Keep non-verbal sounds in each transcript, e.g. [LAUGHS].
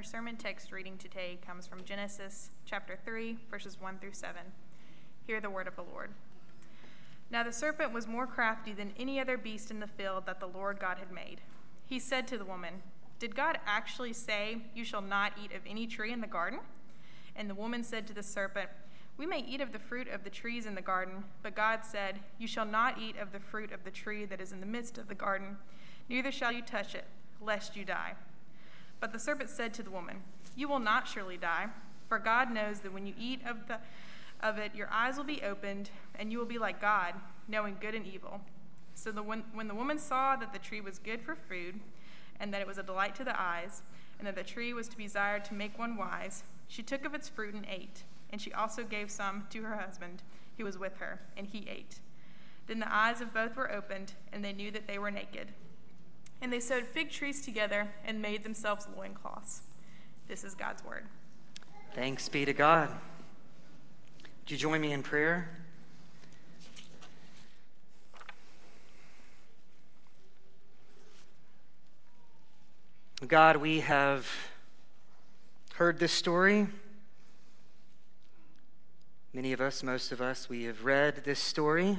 Our sermon text reading today comes from Genesis chapter 3, verses 1 through 7. Hear the word of the Lord. Now the serpent was more crafty than any other beast in the field that the Lord God had made. He said to the woman, Did God actually say, You shall not eat of any tree in the garden? And the woman said to the serpent, We may eat of the fruit of the trees in the garden, but God said, You shall not eat of the fruit of the tree that is in the midst of the garden, neither shall you touch it, lest you die. But the serpent said to the woman, You will not surely die, for God knows that when you eat of, the, of it, your eyes will be opened, and you will be like God, knowing good and evil. So the, when, when the woman saw that the tree was good for food, and that it was a delight to the eyes, and that the tree was to be desired to make one wise, she took of its fruit and ate. And she also gave some to her husband, who was with her, and he ate. Then the eyes of both were opened, and they knew that they were naked. And they sewed fig trees together and made themselves loincloths. This is God's word. Thanks be to God. Would you join me in prayer? God, we have heard this story. Many of us, most of us, we have read this story.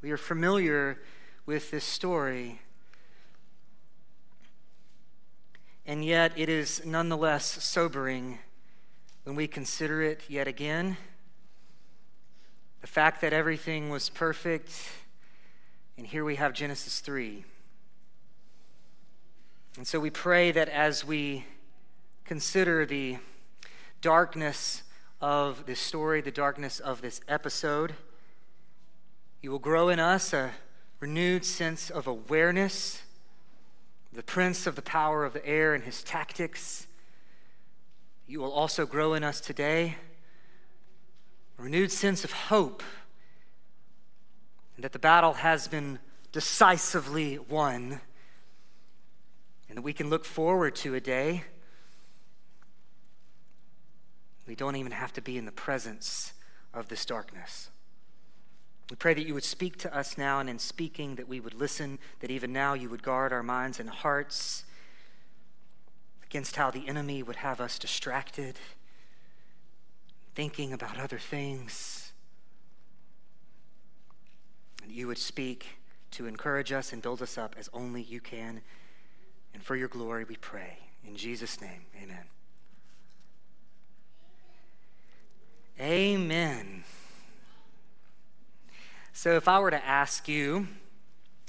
We are familiar with this story. And yet, it is nonetheless sobering when we consider it yet again. The fact that everything was perfect, and here we have Genesis 3. And so we pray that as we consider the darkness of this story, the darkness of this episode, you will grow in us a renewed sense of awareness the prince of the power of the air and his tactics. You will also grow in us today a renewed sense of hope and that the battle has been decisively won and that we can look forward to a day we don't even have to be in the presence of this darkness. We pray that you would speak to us now, and in speaking, that we would listen, that even now you would guard our minds and hearts against how the enemy would have us distracted, thinking about other things. And you would speak to encourage us and build us up as only you can. And for your glory, we pray. In Jesus' name, amen. Amen. So, if I were to ask you,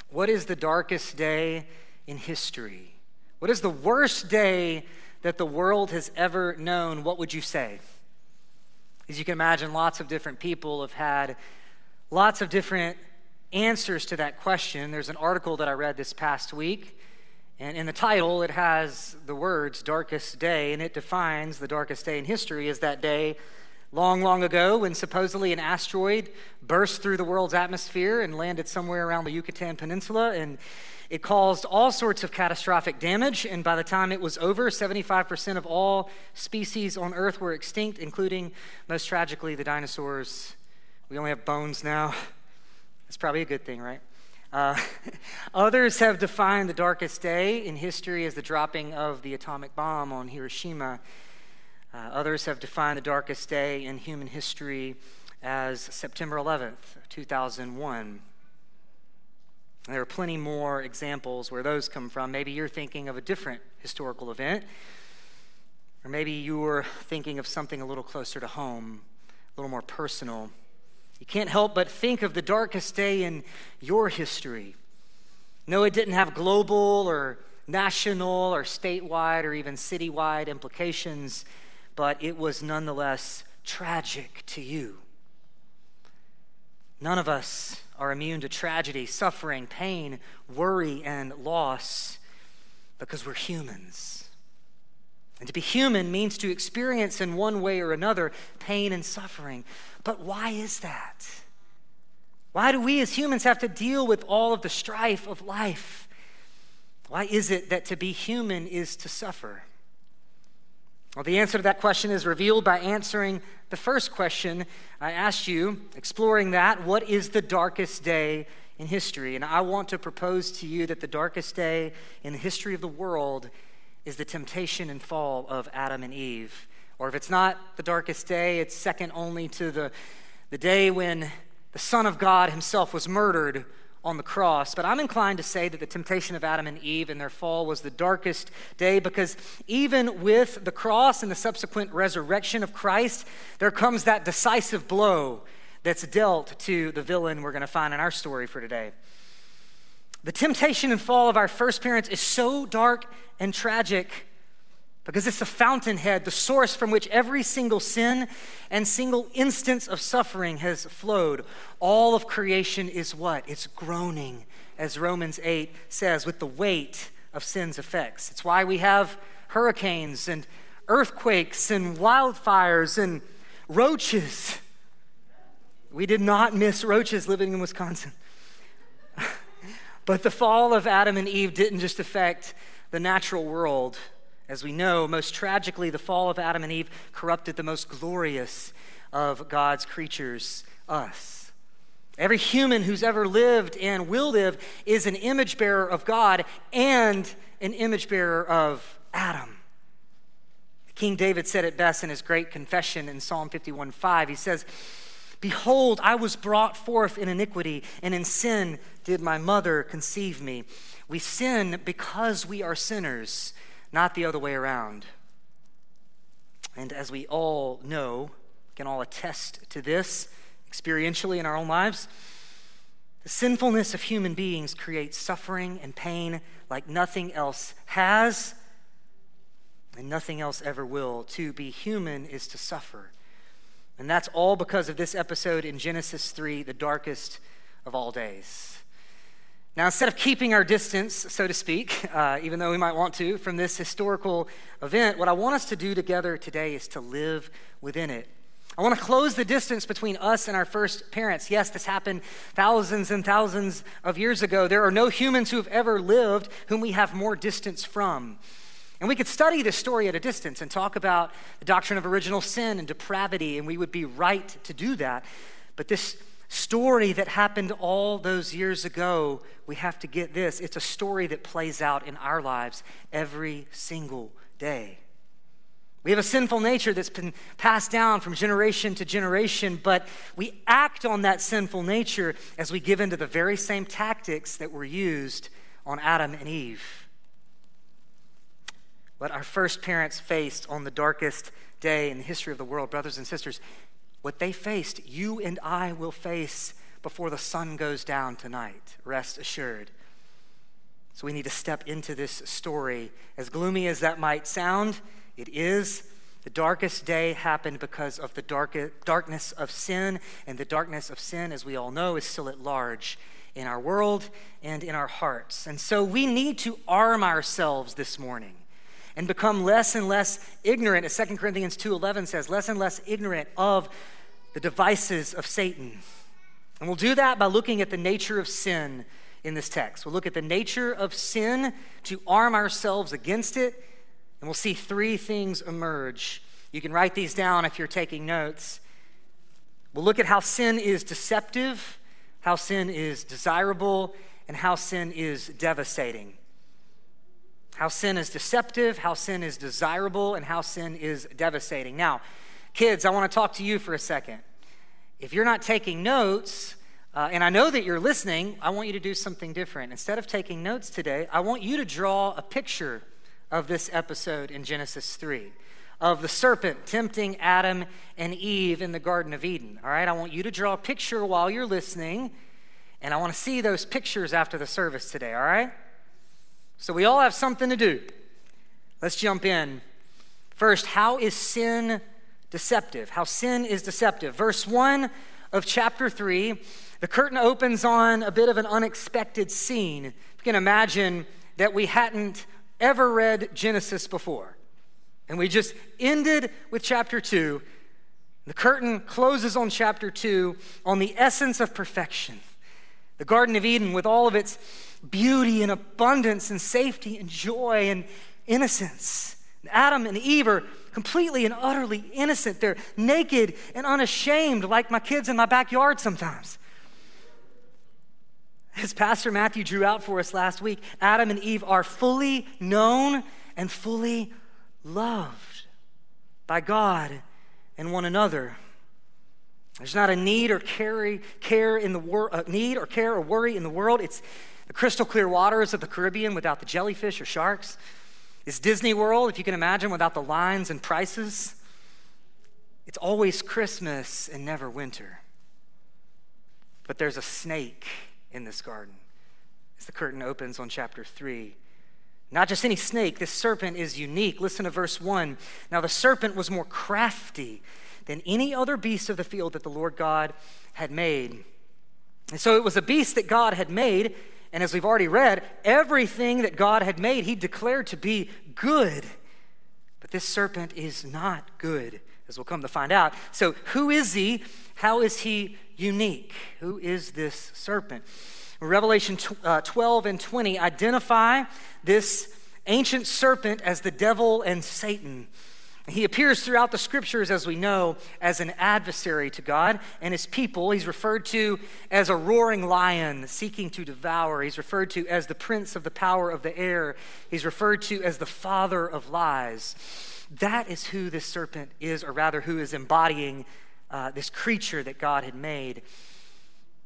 what is the darkest day in history? What is the worst day that the world has ever known? What would you say? As you can imagine, lots of different people have had lots of different answers to that question. There's an article that I read this past week, and in the title, it has the words darkest day, and it defines the darkest day in history as that day long, long ago when supposedly an asteroid burst through the world's atmosphere and landed somewhere around the Yucatan Peninsula. And it caused all sorts of catastrophic damage. And by the time it was over, 75% of all species on Earth were extinct, including, most tragically, the dinosaurs. We only have bones now. That's probably a good thing, right? Uh, [LAUGHS] others have defined the darkest day in history as the dropping of the atomic bomb on Hiroshima uh, others have defined the darkest day in human history as September 11th, 2001. there are plenty more examples where those come from. Maybe you're thinking of a different historical event, or maybe you're thinking of something a little closer to home, a little more personal. You can't help but think of the darkest day in your history. No, it didn't have global or national or statewide or even citywide implications but it was nonetheless tragic to you. None of us are immune to tragedy, suffering, pain, worry, and loss because we're humans. And to be human means to experience in one way or another pain and suffering. But why is that? Why do we as humans have to deal with all of the strife of life? Why is it that to be human is to suffer? Well, the answer to that question is revealed by answering the first question I asked you, exploring that. What is the darkest day in history? And I want to propose to you that the darkest day in the history of the world is the temptation and fall of Adam and Eve. Or if it's not the darkest day, it's second only to the, the day when the Son of God himself was murdered on the cross. But I'm inclined to say that the temptation of Adam and Eve and their fall was the darkest day because even with the cross and the subsequent resurrection of Christ, there comes that decisive blow that's dealt to the villain we're going to find in our story for today. The temptation and fall of our first parents is so dark and tragic because it's the fountainhead, the source from which every single sin and single instance of suffering has flowed. All of creation is what? It's groaning, as Romans 8 says, with the weight of sin's effects. It's why we have hurricanes and earthquakes and wildfires and roaches. We did not miss roaches living in Wisconsin. [LAUGHS] but the fall of Adam and Eve didn't just affect the natural world. As we know, most tragically, the fall of Adam and Eve corrupted the most glorious of God's creatures, us. Every human who's ever lived and will live is an image bearer of God and an image bearer of Adam. King David said it best in his great confession in Psalm 51 5. He says, Behold, I was brought forth in iniquity, and in sin did my mother conceive me. We sin because we are sinners, not the other way around. And as we all know, can all attest to this experientially in our own lives, the sinfulness of human beings creates suffering and pain like nothing else has and nothing else ever will. To be human is to suffer. And that's all because of this episode in Genesis 3, the darkest of all days. Now, instead of keeping our distance, so to speak, [LAUGHS] uh, even though we might want to, from this historical event, what I want us to do together today is to live within it. I want to close the distance between us and our first parents. Yes, this happened thousands and thousands of years ago. There are no humans who have ever lived whom we have more distance from. And we could study this story at a distance and talk about the doctrine of original sin and depravity, and we would be right to do that. But this story that happened all those years ago, we have to get this. It's a story that plays out in our lives every single day. We have a sinful nature that's been passed down from generation to generation, but we act on that sinful nature as we give into the very same tactics that were used on Adam and Eve what our first parents faced on the darkest day in the history of the world, brothers and sisters, what they faced, you and I will face before the sun goes down tonight. Rest assured. So we need to step into this story. As gloomy as that might sound, it is. The darkest day happened because of the dark, darkness of sin, and the darkness of sin, as we all know, is still at large in our world and in our hearts. And so we need to arm ourselves this morning and become less and less ignorant, as 2 Corinthians 2.11 says, less and less ignorant of the devices of Satan. And we'll do that by looking at the nature of sin in this text. We'll look at the nature of sin to arm ourselves against it, and we'll see three things emerge. You can write these down if you're taking notes. We'll look at how sin is deceptive, how sin is desirable, and how sin is devastating how sin is deceptive, how sin is desirable, and how sin is devastating. Now, kids, I want to talk to you for a second. If you're not taking notes, uh, and I know that you're listening, I want you to do something different. Instead of taking notes today, I want you to draw a picture of this episode in Genesis 3 of the serpent tempting Adam and Eve in the Garden of Eden. All right, I want you to draw a picture while you're listening, and I want to see those pictures after the service today, all right? So we all have something to do. Let's jump in. First, how is sin deceptive? How sin is deceptive. Verse 1 of chapter 3, the curtain opens on a bit of an unexpected scene. You can imagine that we hadn't ever read Genesis before. And we just ended with chapter 2. The curtain closes on chapter 2 on the essence of perfection. The Garden of Eden, with all of its beauty and abundance and safety and joy and innocence. Adam and Eve are completely and utterly innocent. They're naked and unashamed, like my kids in my backyard sometimes. As Pastor Matthew drew out for us last week, Adam and Eve are fully known and fully loved by God and one another. There's not a need or carry, care in the wor- uh, need or care or worry in the world. It's the crystal clear waters of the Caribbean without the jellyfish or sharks. It's Disney World, if you can imagine, without the lines and prices. It's always Christmas and never winter. But there's a snake in this garden as the curtain opens on chapter 3. Not just any snake, this serpent is unique. Listen to verse 1. Now, the serpent was more crafty than any other beast of the field that the Lord God had made. And so it was a beast that God had made, and as we've already read, everything that God had made, he declared to be good. But this serpent is not good, as we'll come to find out. So, who is he? How is he unique? Who is this serpent? Revelation uh, 12 and 20 identify this ancient serpent as the devil and Satan. He appears throughout the scriptures, as we know, as an adversary to God and his people. He's referred to as a roaring lion seeking to devour. He's referred to as the prince of the power of the air. He's referred to as the father of lies. That is who this serpent is, or rather, who is embodying uh, this creature that God had made.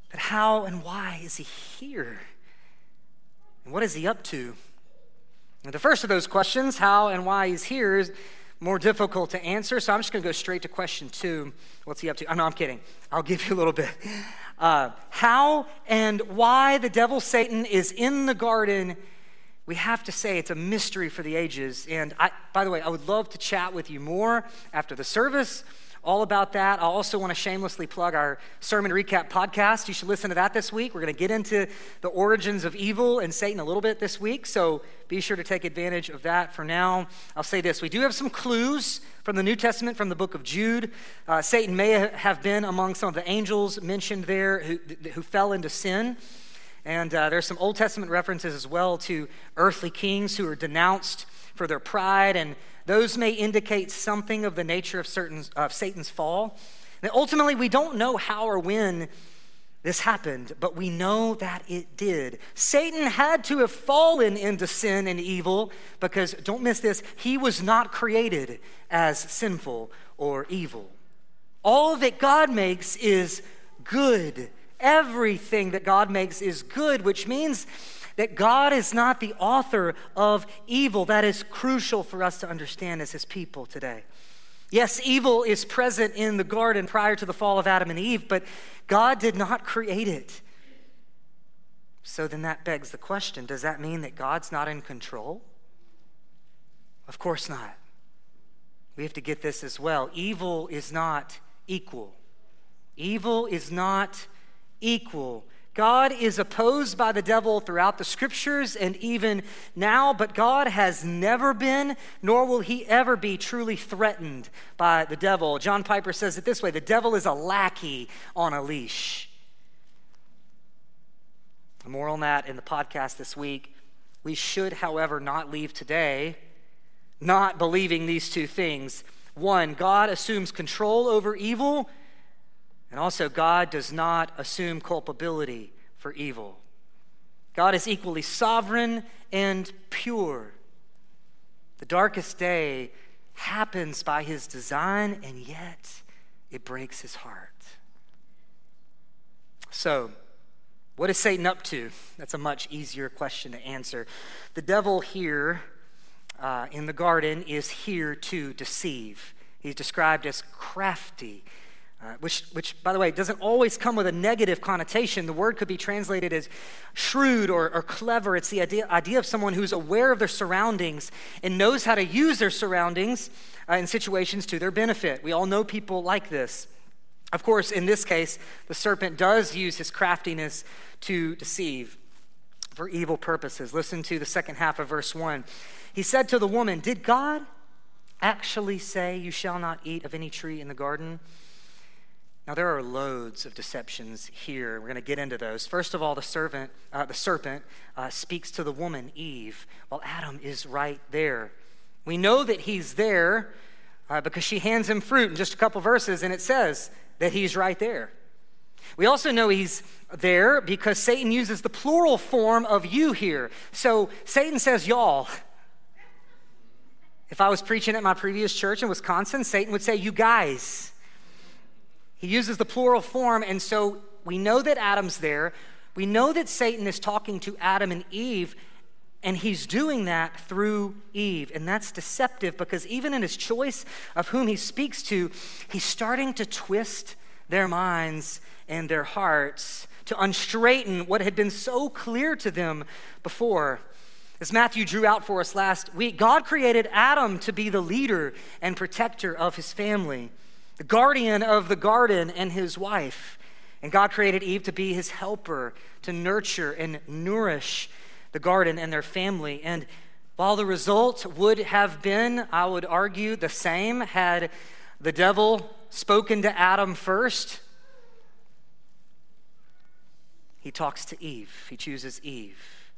But how and why is he here? And what is he up to? And the first of those questions, how and why he's here, is more difficult to answer. So I'm just going to go straight to question two. What's he up to? Oh, no, I'm kidding. I'll give you a little bit. Uh, how and why the devil Satan is in the garden, we have to say it's a mystery for the ages. And I, by the way, I would love to chat with you more after the service all about that. I also want to shamelessly plug our sermon recap podcast. You should listen to that this week. We're going to get into the origins of evil and Satan a little bit this week, so be sure to take advantage of that. For now, I'll say this we do have some clues from the New Testament from the book of Jude. Uh, Satan may have been among some of the angels mentioned there who, who fell into sin. And uh, there's some Old Testament references as well to earthly kings who are denounced for their pride and those may indicate something of the nature of, certain, of Satan's fall. And ultimately, we don't know how or when this happened, but we know that it did. Satan had to have fallen into sin and evil because, don't miss this, he was not created as sinful or evil. All that God makes is good. Everything that God makes is good, which means that God is not the author of evil. That is crucial for us to understand as his people today. Yes, evil is present in the garden prior to the fall of Adam and Eve, but God did not create it. So then that begs the question does that mean that God's not in control? Of course not. We have to get this as well. Evil is not equal. Evil is not equal. God is opposed by the devil throughout the scriptures and even now, but God has never been, nor will he ever be truly threatened by the devil. John Piper says it this way the devil is a lackey on a leash. More on that in the podcast this week. We should, however, not leave today not believing these two things. One, God assumes control over evil and also, God does not assume culpability for evil. God is equally sovereign and pure. The darkest day happens by his design, and yet it breaks his heart. So, what is Satan up to? That's a much easier question to answer. The devil here uh, in the garden is here to deceive. He's described as crafty. Uh, which, which, by the way, doesn't always come with a negative connotation. The word could be translated as shrewd or, or clever. It's the idea, idea of someone who's aware of their surroundings and knows how to use their surroundings uh, in situations to their benefit. We all know people like this. Of course, in this case, the serpent does use his craftiness to deceive for evil purposes. Listen to the second half of verse 1. He said to the woman, Did God actually say, You shall not eat of any tree in the garden? Now there are loads of deceptions here. We're going to get into those. First of all, the servant, uh, the serpent, uh, speaks to the woman Eve, while Adam is right there. We know that he's there uh, because she hands him fruit in just a couple verses, and it says that he's right there. We also know he's there because Satan uses the plural form of you here. So Satan says y'all. If I was preaching at my previous church in Wisconsin, Satan would say, You guys. He uses the plural form, and so we know that Adam's there. We know that Satan is talking to Adam and Eve, and he's doing that through Eve. And that's deceptive because even in his choice of whom he speaks to, he's starting to twist their minds and their hearts to unstraighten what had been so clear to them before. As Matthew drew out for us last week, God created Adam to be the leader and protector of his family, the guardian of the garden and his wife. And God created Eve to be his helper, to nurture and nourish the garden and their family. And while the result would have been, I would argue, the same had the devil spoken to Adam first, he talks to Eve. He chooses Eve.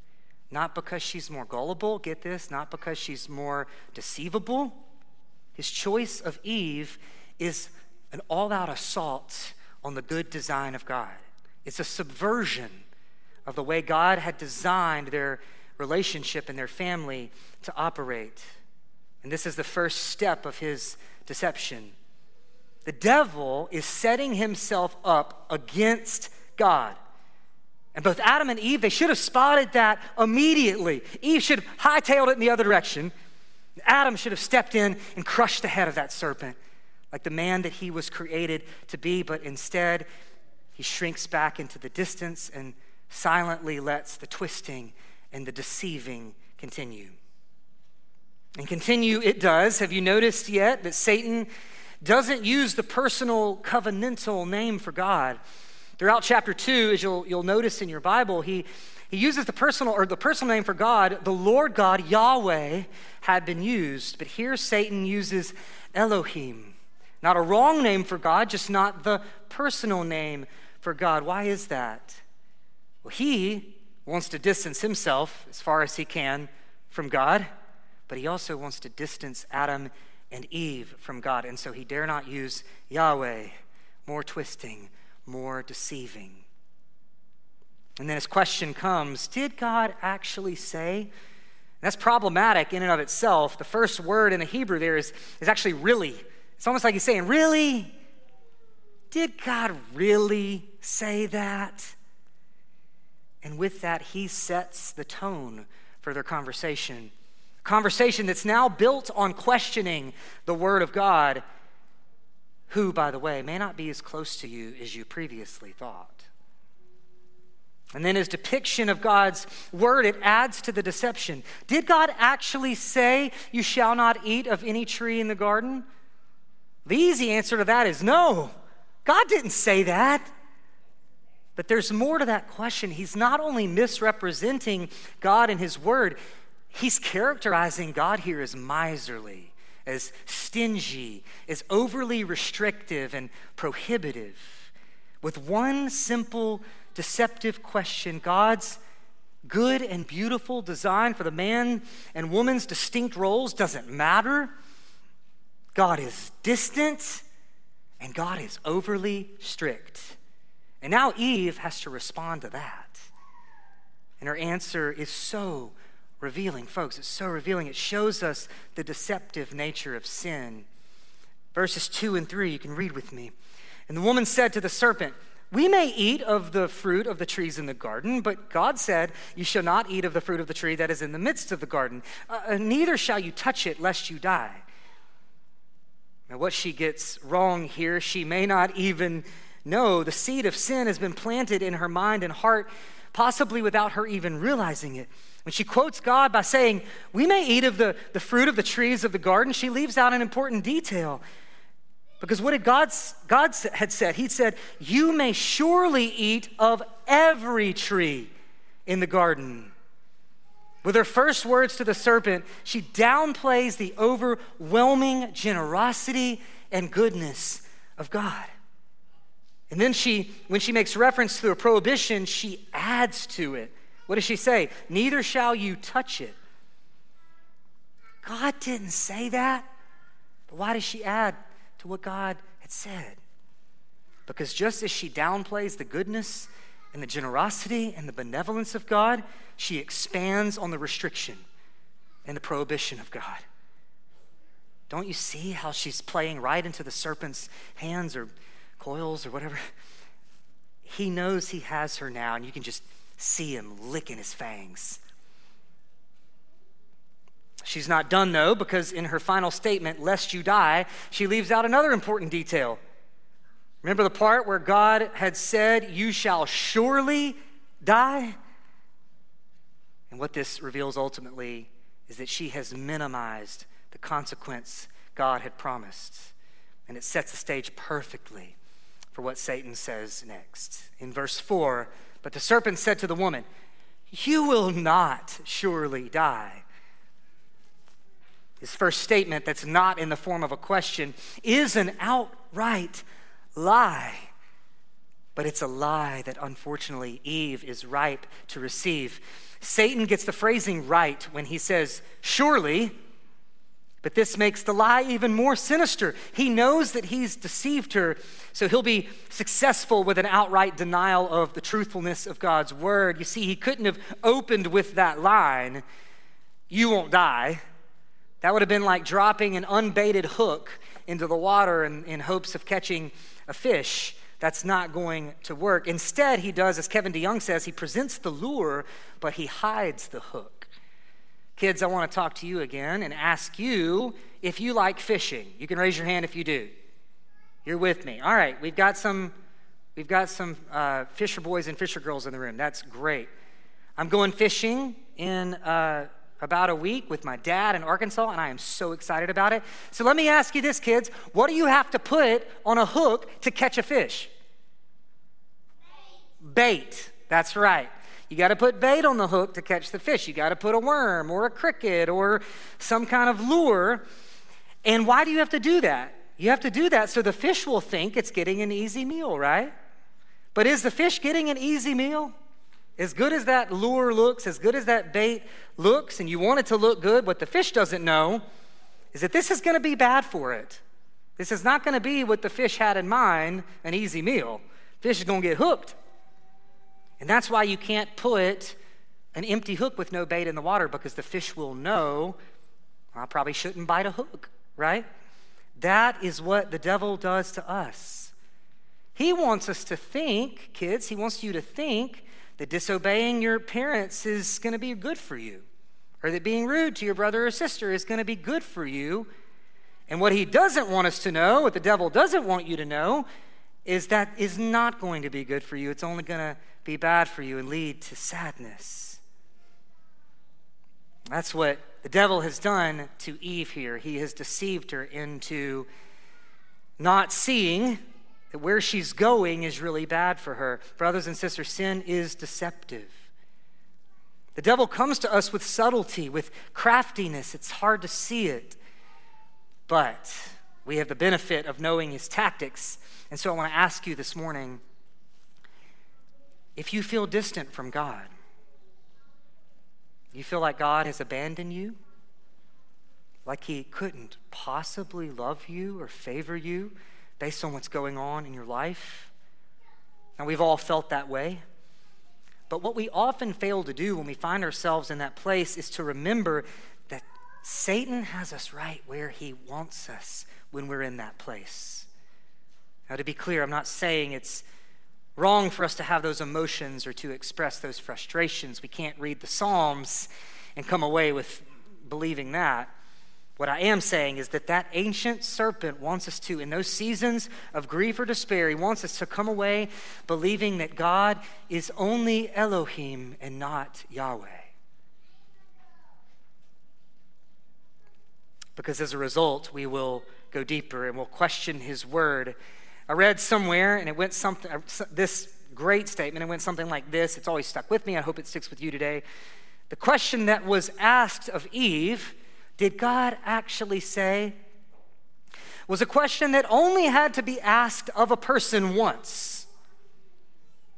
Not because she's more gullible, get this, not because she's more deceivable. His choice of Eve is an all out assault on the good design of God. It's a subversion of the way God had designed their relationship and their family to operate. And this is the first step of his deception. The devil is setting himself up against God. And both Adam and Eve, they should have spotted that immediately. Eve should have hightailed it in the other direction. Adam should have stepped in and crushed the head of that serpent, like the man that he was created to be. But instead, he shrinks back into the distance and silently lets the twisting and the deceiving continue. And continue it does. Have you noticed yet that Satan doesn't use the personal covenantal name for God? Throughout chapter 2, as you'll, you'll notice in your Bible, he, he uses the personal or the personal name for God, the Lord God, Yahweh, had been used. But here Satan uses Elohim. Not a wrong name for God, just not the personal name for God. Why is that? Well, he wants to distance himself as far as he can from God, but he also wants to distance Adam and Eve from God. And so he dare not use Yahweh. More twisting, more deceiving. And then his question comes Did God actually say? that's problematic in and of itself. The first word in the Hebrew there is, is actually really. It's almost like he's saying, Really? Did God really say that? And with that, he sets the tone for their conversation. Conversation that's now built on questioning the Word of God who, by the way, may not be as close to you as you previously thought. And then his depiction of God's word, it adds to the deception. Did God actually say, You shall not eat of any tree in the garden? The easy answer to that is no. God didn't say that. But there's more to that question. He's not only misrepresenting God and his word, he's characterizing God here as miserly as stingy, as overly restrictive and prohibitive. With one simple, deceptive question God's good and beautiful design for the man and woman's distinct roles doesn't matter. God is distant and God is overly strict. And now Eve has to respond to that. And her answer is so revealing, folks. It's so revealing. It shows us the deceptive nature of sin. Verses 2 and 3, you can read with me. And the woman said to the serpent, We may eat of the fruit of the trees in the garden, but God said, You shall not eat of the fruit of the tree that is in the midst of the garden, uh, uh neither shall you touch it, lest you die. Now, what she gets wrong here, she may not even know. The seed of sin has been planted in her mind and heart, possibly without her even realizing it. When she quotes God by saying, We may eat of the, the fruit of the trees of the garden, she leaves out an important detail. Because what did God, God had said? He said, You may surely eat of every tree in the garden. With her first words to the serpent, she downplays the overwhelming generosity and goodness of God. And then she, when she makes reference to a prohibition, she adds to it. What does she say? Neither shall you touch it. God didn't say that. But why does she add to what God had said? Because just as she downplays the goodness and the generosity and the benevolence of God, she expands on the restriction and the prohibition of God. Don't you see how she's playing right into the serpent's hands or coils or whatever? He knows he has her now, and you can just see him licking his fangs. She's not done, though, because in her final statement, lest you die, she leaves out another important detail. Remember the part where God had said, You shall surely die? And what this reveals ultimately is that she has minimized the consequence God had promised. And it sets the stage perfectly for what Satan says next. In verse 4, but the serpent said to the woman, You will not surely die. His first statement, that's not in the form of a question, is an outright lie. But it's a lie that unfortunately Eve is ripe to receive. Satan gets the phrasing right when he says, Surely, but this makes the lie even more sinister. He knows that he's deceived her, so he'll be successful with an outright denial of the truthfulness of God's word. You see, he couldn't have opened with that line, You won't die. That would have been like dropping an unbaited hook into the water in, in hopes of catching a fish. That's not going to work. Instead, he does, as Kevin DeYoung says, he presents the lure, but he hides the hook. Kids, I want to talk to you again and ask you if you like fishing. You can raise your hand if you do. You're with me. All right, we've got some, we've got some uh, fisher boys and fisher girls in the room. That's great. I'm going fishing in uh, about a week with my dad in Arkansas, and I am so excited about it. So let me ask you this, kids: What do you have to put on a hook to catch a fish? Bait. Bait. That's right. You got to put bait on the hook to catch the fish. You got to put a worm or a cricket or some kind of lure. And why do you have to do that? You have to do that so the fish will think it's getting an easy meal, right? But is the fish getting an easy meal? As good as that lure looks, as good as that bait looks, and you want it to look good, what the fish doesn't know is that this is going to be bad for it. This is not going to be what the fish had in mind an easy meal. Fish is going to get hooked. And that's why you can't put an empty hook with no bait in the water because the fish will know I probably shouldn't bite a hook, right? That is what the devil does to us. He wants us to think, kids, he wants you to think that disobeying your parents is going to be good for you, or that being rude to your brother or sister is going to be good for you. And what he doesn't want us to know, what the devil doesn't want you to know, is that is not going to be good for you. It's only going to be bad for you and lead to sadness. That's what the devil has done to Eve here. He has deceived her into not seeing that where she's going is really bad for her. Brothers and sisters, sin is deceptive. The devil comes to us with subtlety, with craftiness. It's hard to see it. But we have the benefit of knowing his tactics. And so I want to ask you this morning if you feel distant from God, you feel like God has abandoned you, like He couldn't possibly love you or favor you based on what's going on in your life. Now, we've all felt that way. But what we often fail to do when we find ourselves in that place is to remember that Satan has us right where he wants us when we're in that place. Now, to be clear, I'm not saying it's wrong for us to have those emotions or to express those frustrations. We can't read the Psalms and come away with believing that. What I am saying is that that ancient serpent wants us to, in those seasons of grief or despair, he wants us to come away believing that God is only Elohim and not Yahweh. Because as a result, we will go deeper and we'll question his word I read somewhere, and it went something, uh, this great statement, it went something like this. It's always stuck with me. I hope it sticks with you today. The question that was asked of Eve, did God actually say? Was a question that only had to be asked of a person once.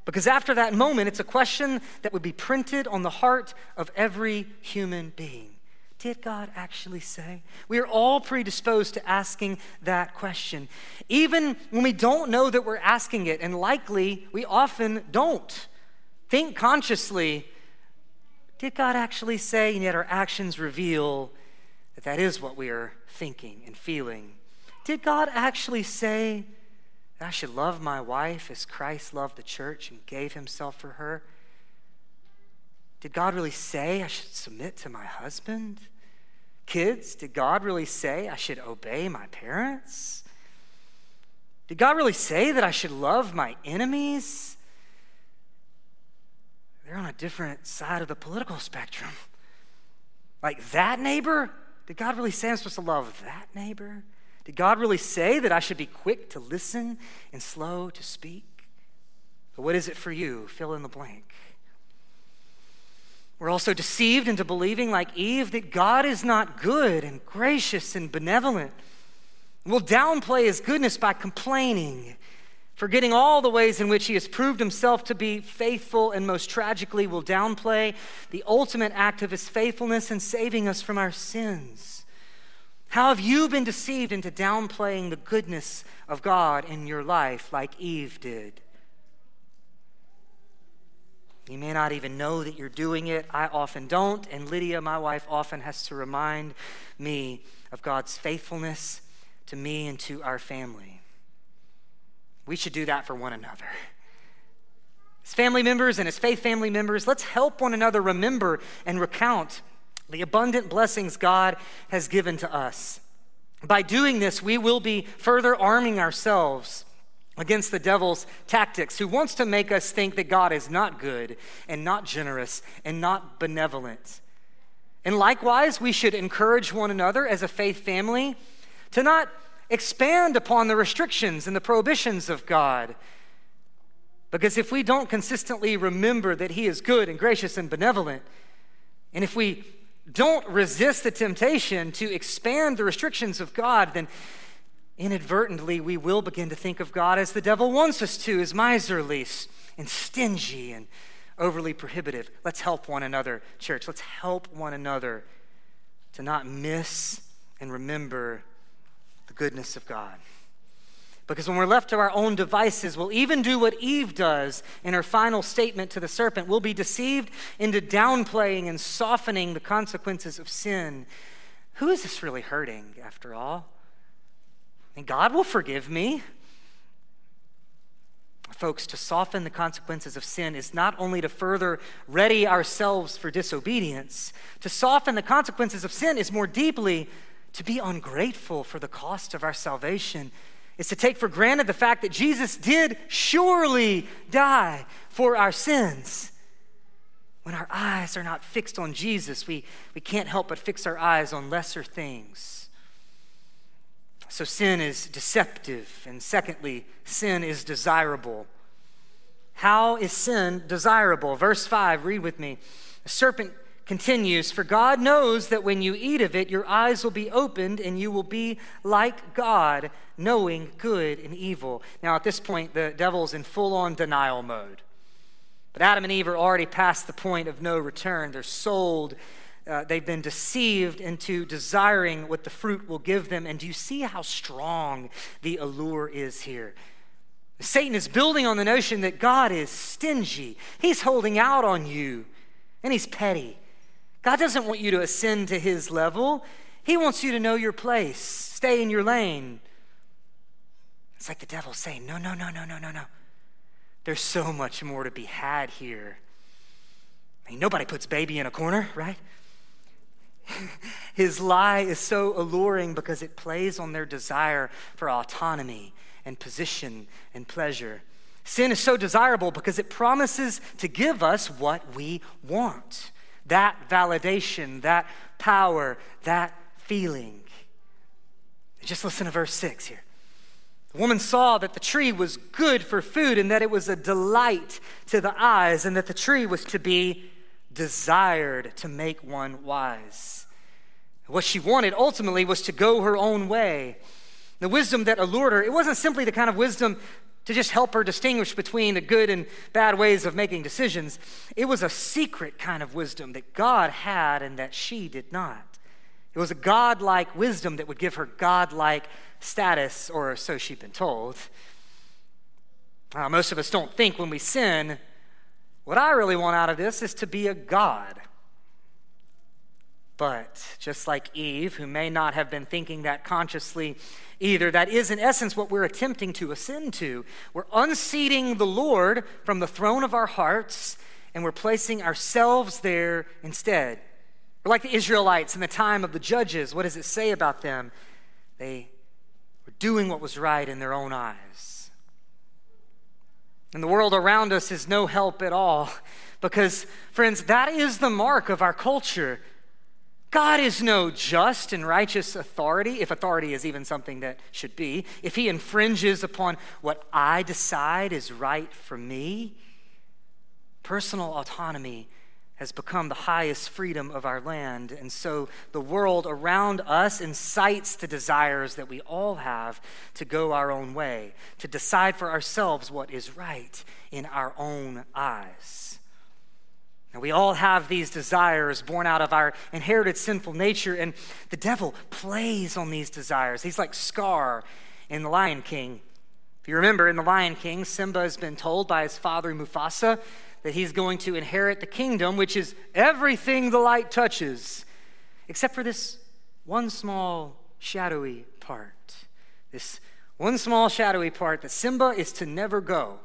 Because after that moment, it's a question that would be printed on the heart of every human being. Did God actually say? We are all predisposed to asking that question, even when we don't know that we're asking it, and likely we often don't. Think consciously Did God actually say? And yet our actions reveal that that is what we are thinking and feeling. Did God actually say that I should love my wife as Christ loved the church and gave himself for her? Did God really say I should submit to my husband? Kids, did God really say I should obey my parents? Did God really say that I should love my enemies? They're on a different side of the political spectrum. Like that neighbor? Did God really say I'm supposed to love that neighbor? Did God really say that I should be quick to listen and slow to speak? But what is it for you? Fill in the blank. We're also deceived into believing, like Eve, that God is not good and gracious and benevolent. We'll downplay his goodness by complaining, forgetting all the ways in which he has proved himself to be faithful, and most tragically, will downplay the ultimate act of his faithfulness in saving us from our sins. How have you been deceived into downplaying the goodness of God in your life like Eve did? You may not even know that you're doing it. I often don't. And Lydia, my wife, often has to remind me of God's faithfulness to me and to our family. We should do that for one another. As family members and as faith family members, let's help one another remember and recount the abundant blessings God has given to us. By doing this, we will be further arming ourselves against the devil's tactics, who wants to make us think that God is not good and not generous and not benevolent. And likewise, we should encourage one another as a faith family to not expand upon the restrictions and the prohibitions of God. Because if we don't consistently remember that He is good and gracious and benevolent, and if we don't resist the temptation to expand the restrictions of God, then inadvertently we will begin to think of God as the devil wants us to, as miserly and stingy and overly prohibitive. Let's help one another, church. Let's help one another to not miss and remember goodness of God. Because when we're left to our own devices, we'll even do what Eve does in her final statement to the serpent. We'll be deceived into downplaying and softening the consequences of sin. Who is this really hurting, after all? And God will forgive me. Folks, to soften the consequences of sin is not only to further ready ourselves for disobedience, to soften the consequences of sin is more deeply to be ungrateful for the cost of our salvation. Is to take for granted the fact that Jesus did surely die for our sins. When our eyes are not fixed on Jesus, we, we can't help but fix our eyes on lesser things. So sin is deceptive. And secondly, sin is desirable. How is sin desirable? Verse 5, read with me. The serpent continues For God knows that when you eat of it, your eyes will be opened and you will be like God, knowing good and evil. Now, at this point, the devil's in full on denial mode. But Adam and Eve are already past the point of no return. They're sold uh, they've been deceived into desiring what the fruit will give them. And do you see how strong the allure is here? Satan is building on the notion that God is stingy, he's holding out on you, and he's petty. God doesn't want you to ascend to his level, he wants you to know your place, stay in your lane. It's like the devil saying, No, no, no, no, no, no, no. There's so much more to be had here. I mean, nobody puts baby in a corner, right? [LAUGHS] His lie is so alluring because it plays on their desire for autonomy and position and pleasure. Sin is so desirable because it promises to give us what we want that validation, that power, that feeling. Just listen to verse 6 here. The woman saw that the tree was good for food and that it was a delight to the eyes and that the tree was to be desired to make one wise. What she wanted ultimately was to go her own way. The wisdom that allured her, it wasn't simply the kind of wisdom to just help her distinguish between the good and bad ways of making decisions. It was a secret kind of wisdom that God had and that she did not. It was a godlike wisdom that would give her godlike status, or so she'd been told. Uh, most of us don't think when we sin, what I really want out of this is to be a God. But just like Eve, who may not have been thinking that consciously either, that is in essence what we're attempting to ascend to. We're unseating the Lord from the throne of our hearts and we're placing ourselves there instead. We're like the Israelites in the time of the judges. What does it say about them? They were doing what was right in their own eyes. And the world around us is no help at all [LAUGHS] because, friends, that is the mark of our culture. God is no just and righteous authority, if authority is even something that should be. If he infringes upon what I decide is right for me, personal autonomy has become the highest freedom of our land. And so the world around us incites the desires that we all have to go our own way, to decide for ourselves what is right in our own eyes. And we all have these desires born out of our inherited sinful nature, and the devil plays on these desires. He's like Scar in The Lion King. If you remember, in The Lion King, Simba has been told by his father Mufasa that he's going to inherit the kingdom, which is everything the light touches, except for this one small shadowy part. This one small shadowy part that Simba is to never go.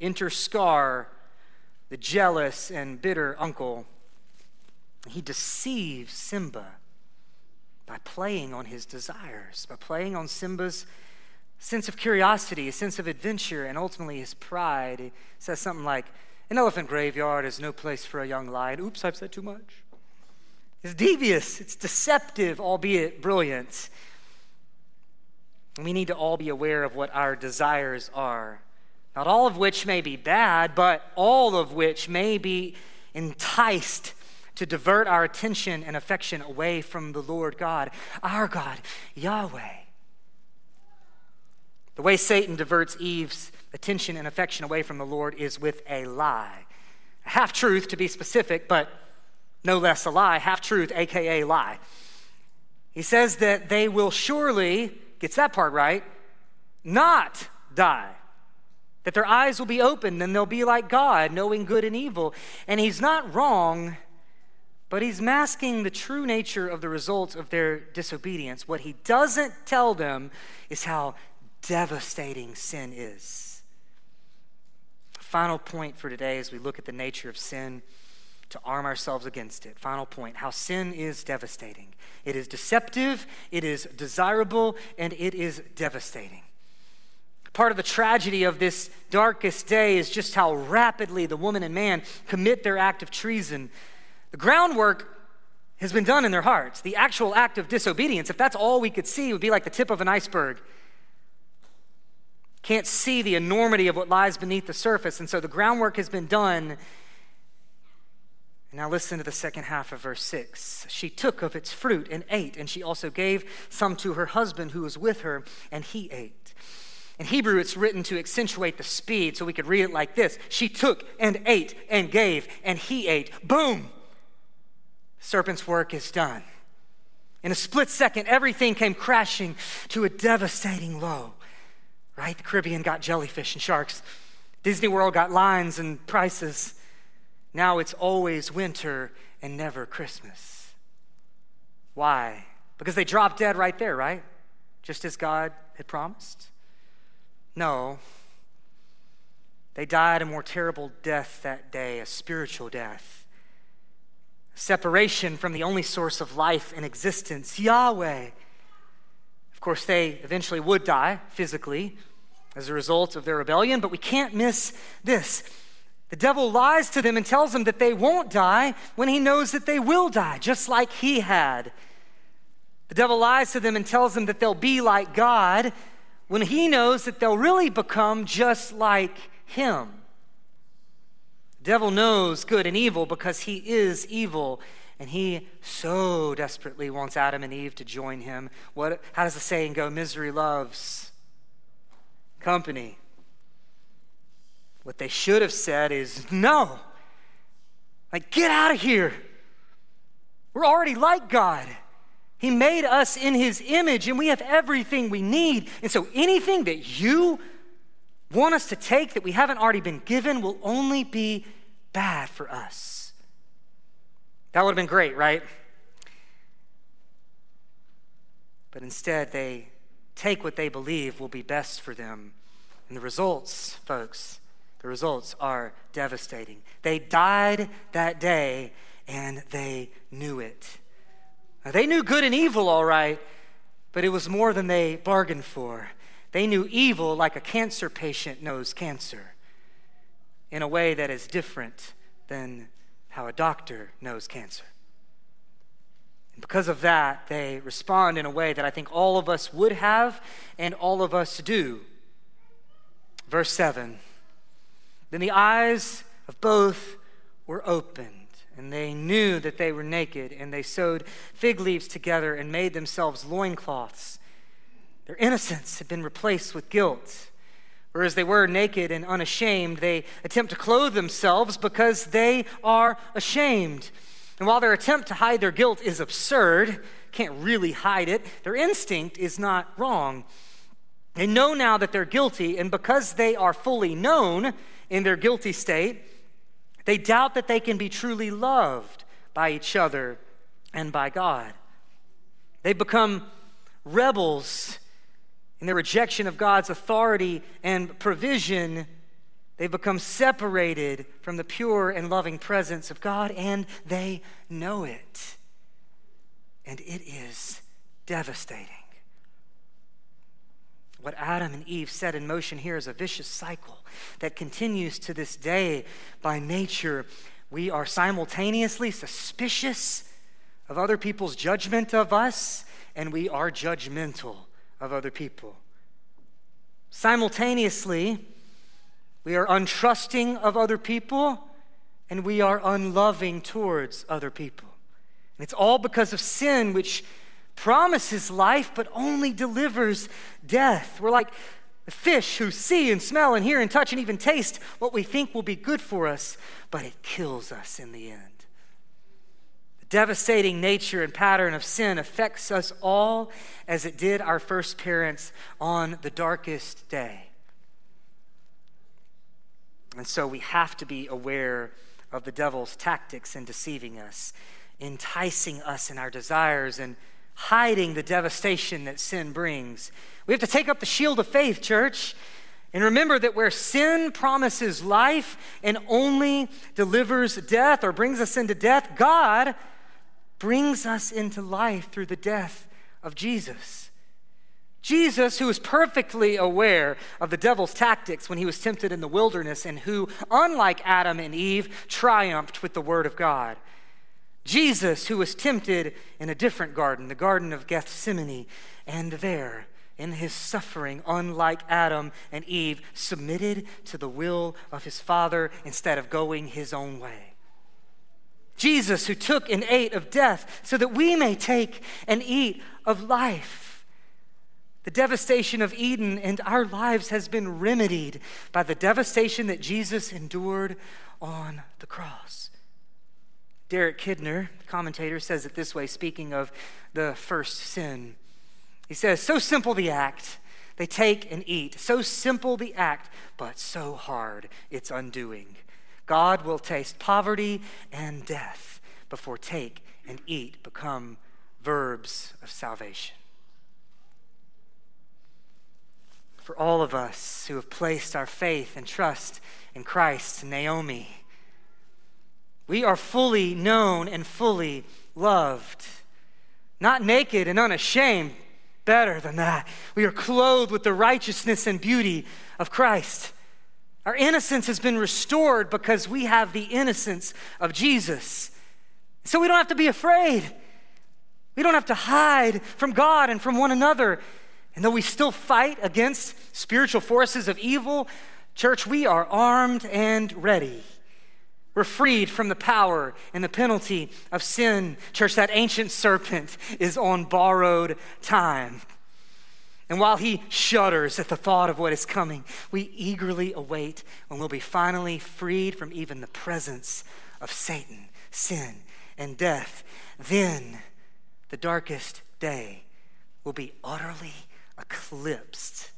Enter Scar the jealous and bitter uncle. He deceives Simba by playing on his desires, by playing on Simba's sense of curiosity, a sense of adventure, and ultimately his pride. He says something like, An elephant graveyard is no place for a young lion. Oops, I've said too much. It's devious, it's deceptive, albeit brilliant. We need to all be aware of what our desires are. Not all of which may be bad, but all of which may be enticed to divert our attention and affection away from the Lord God, our God, Yahweh. The way Satan diverts Eve's attention and affection away from the Lord is with a lie. A half truth, to be specific, but no less a lie. Half truth, aka lie. He says that they will surely, gets that part right, not die that their eyes will be opened and they'll be like God, knowing good and evil. And he's not wrong, but he's masking the true nature of the results of their disobedience. What he doesn't tell them is how devastating sin is. Final point for today as we look at the nature of sin to arm ourselves against it. Final point how sin is devastating. It is deceptive, it is desirable, and it is devastating. Part of the tragedy of this darkest day is just how rapidly the woman and man commit their act of treason. The groundwork has been done in their hearts. The actual act of disobedience, if that's all we could see, would be like the tip of an iceberg. Can't see the enormity of what lies beneath the surface. And so the groundwork has been done. Now listen to the second half of verse 6. She took of its fruit and ate, and she also gave some to her husband who was with her, and he ate. In Hebrew, it's written to accentuate the speed, so we could read it like this She took and ate and gave, and he ate. Boom! Serpent's work is done. In a split second, everything came crashing to a devastating low. Right? The Caribbean got jellyfish and sharks. Disney World got lines and prices. Now it's always winter and never Christmas. Why? Because they dropped dead right there, right? Just as God had promised. No. They died a more terrible death that day, a spiritual death. Separation from the only source of life and existence, Yahweh. Of course, they eventually would die physically as a result of their rebellion, but we can't miss this. The devil lies to them and tells them that they won't die when he knows that they will die, just like he had. The devil lies to them and tells them that they'll be like God when he knows that they'll really become just like him. The devil knows good and evil because he is evil, and he so desperately wants Adam and Eve to join him. What, how does the saying go? Misery loves company. What they should have said is, no. Like, get out of here. We're already like God. He made us in His image, and we have everything we need. And so anything that you want us to take that we haven't already been given will only be bad for us. That would have been great, right? but instead they take what they believe will be best for them. And the results, folks, the results are devastating. They died that day and they knew it. Now, they knew good and evil, all right, but it was more than they bargained for. They knew evil like a cancer patient knows cancer in a way that is different than how a doctor knows cancer. And because of that, they respond in a way that I think all of us would have and all of us do. Verse 7 Then the eyes of both were opened, and they knew that they were naked, and they sewed fig leaves together and made themselves loincloths. Their innocence had been replaced with guilt. Whereas they were naked and unashamed, they attempt to clothe themselves because they are ashamed. And while their attempt to hide their guilt is absurd, can't really hide it, their instinct is not wrong. They know now that they're guilty, and because they are fully known in their guilty state, they doubt that they can be truly loved by each other and by God. They become rebels in their rejection of God's authority and provision They've become separated from the pure and loving presence of God, and they know it. And it is devastating. What Adam and Eve set in motion here is a vicious cycle that continues to this day. By nature, we are simultaneously suspicious of other people's judgment of us, and we are judgmental of other people. Simultaneously, we are untrusting of other people, and we are unloving towards other people. And it's all because of sin, which promises life but only delivers death. We're like fish who see and smell and hear and touch and even taste what we think will be good for us, but it kills us in the end. The devastating nature and pattern of sin affects us all as it did our first parents on the darkest day. And so we have to be aware of the devil's tactics in deceiving us, enticing us in our desires, and hiding the devastation that sin brings. We have to take up the shield of faith, church. And remember that where sin promises life and only delivers death or brings us into death, God brings us into life through the death of Jesus. Jesus, who was perfectly aware of the devil's tactics when he was tempted in the wilderness, and who, unlike Adam and Eve, triumphed with the word of God. Jesus, who was tempted in a different garden, the Garden of Gethsemane, and there, in his suffering, unlike Adam and Eve, submitted to the will of his Father instead of going his own way. Jesus, who took and ate of death so that we may take and eat of life. The devastation of Eden and our lives has been remedied by the devastation that Jesus endured on the cross. Derek Kidner, commentator, says it this way, speaking of the first sin. He says, So simple the act, they take and eat. So simple the act, but so hard its undoing. God will taste poverty and death before take and eat become verbs of salvation. for all of us who have placed our faith and trust in Christ, Naomi. We are fully known and fully loved, not naked and unashamed. Better than that. We are clothed with the righteousness and beauty of Christ. Our innocence has been restored because we have the innocence of Jesus. So we don't have to be afraid. We don't have to hide from God and from one another. And though we still fight against spiritual forces of evil, church, we are armed and ready. We're freed from the power and the penalty of sin. Church, that ancient serpent is on borrowed time. And while he shudders at the thought of what is coming, we eagerly await when we'll be finally freed from even the presence of Satan, sin, and death. Then the darkest day will be utterly eclipsed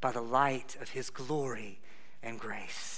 by the light of his glory and grace.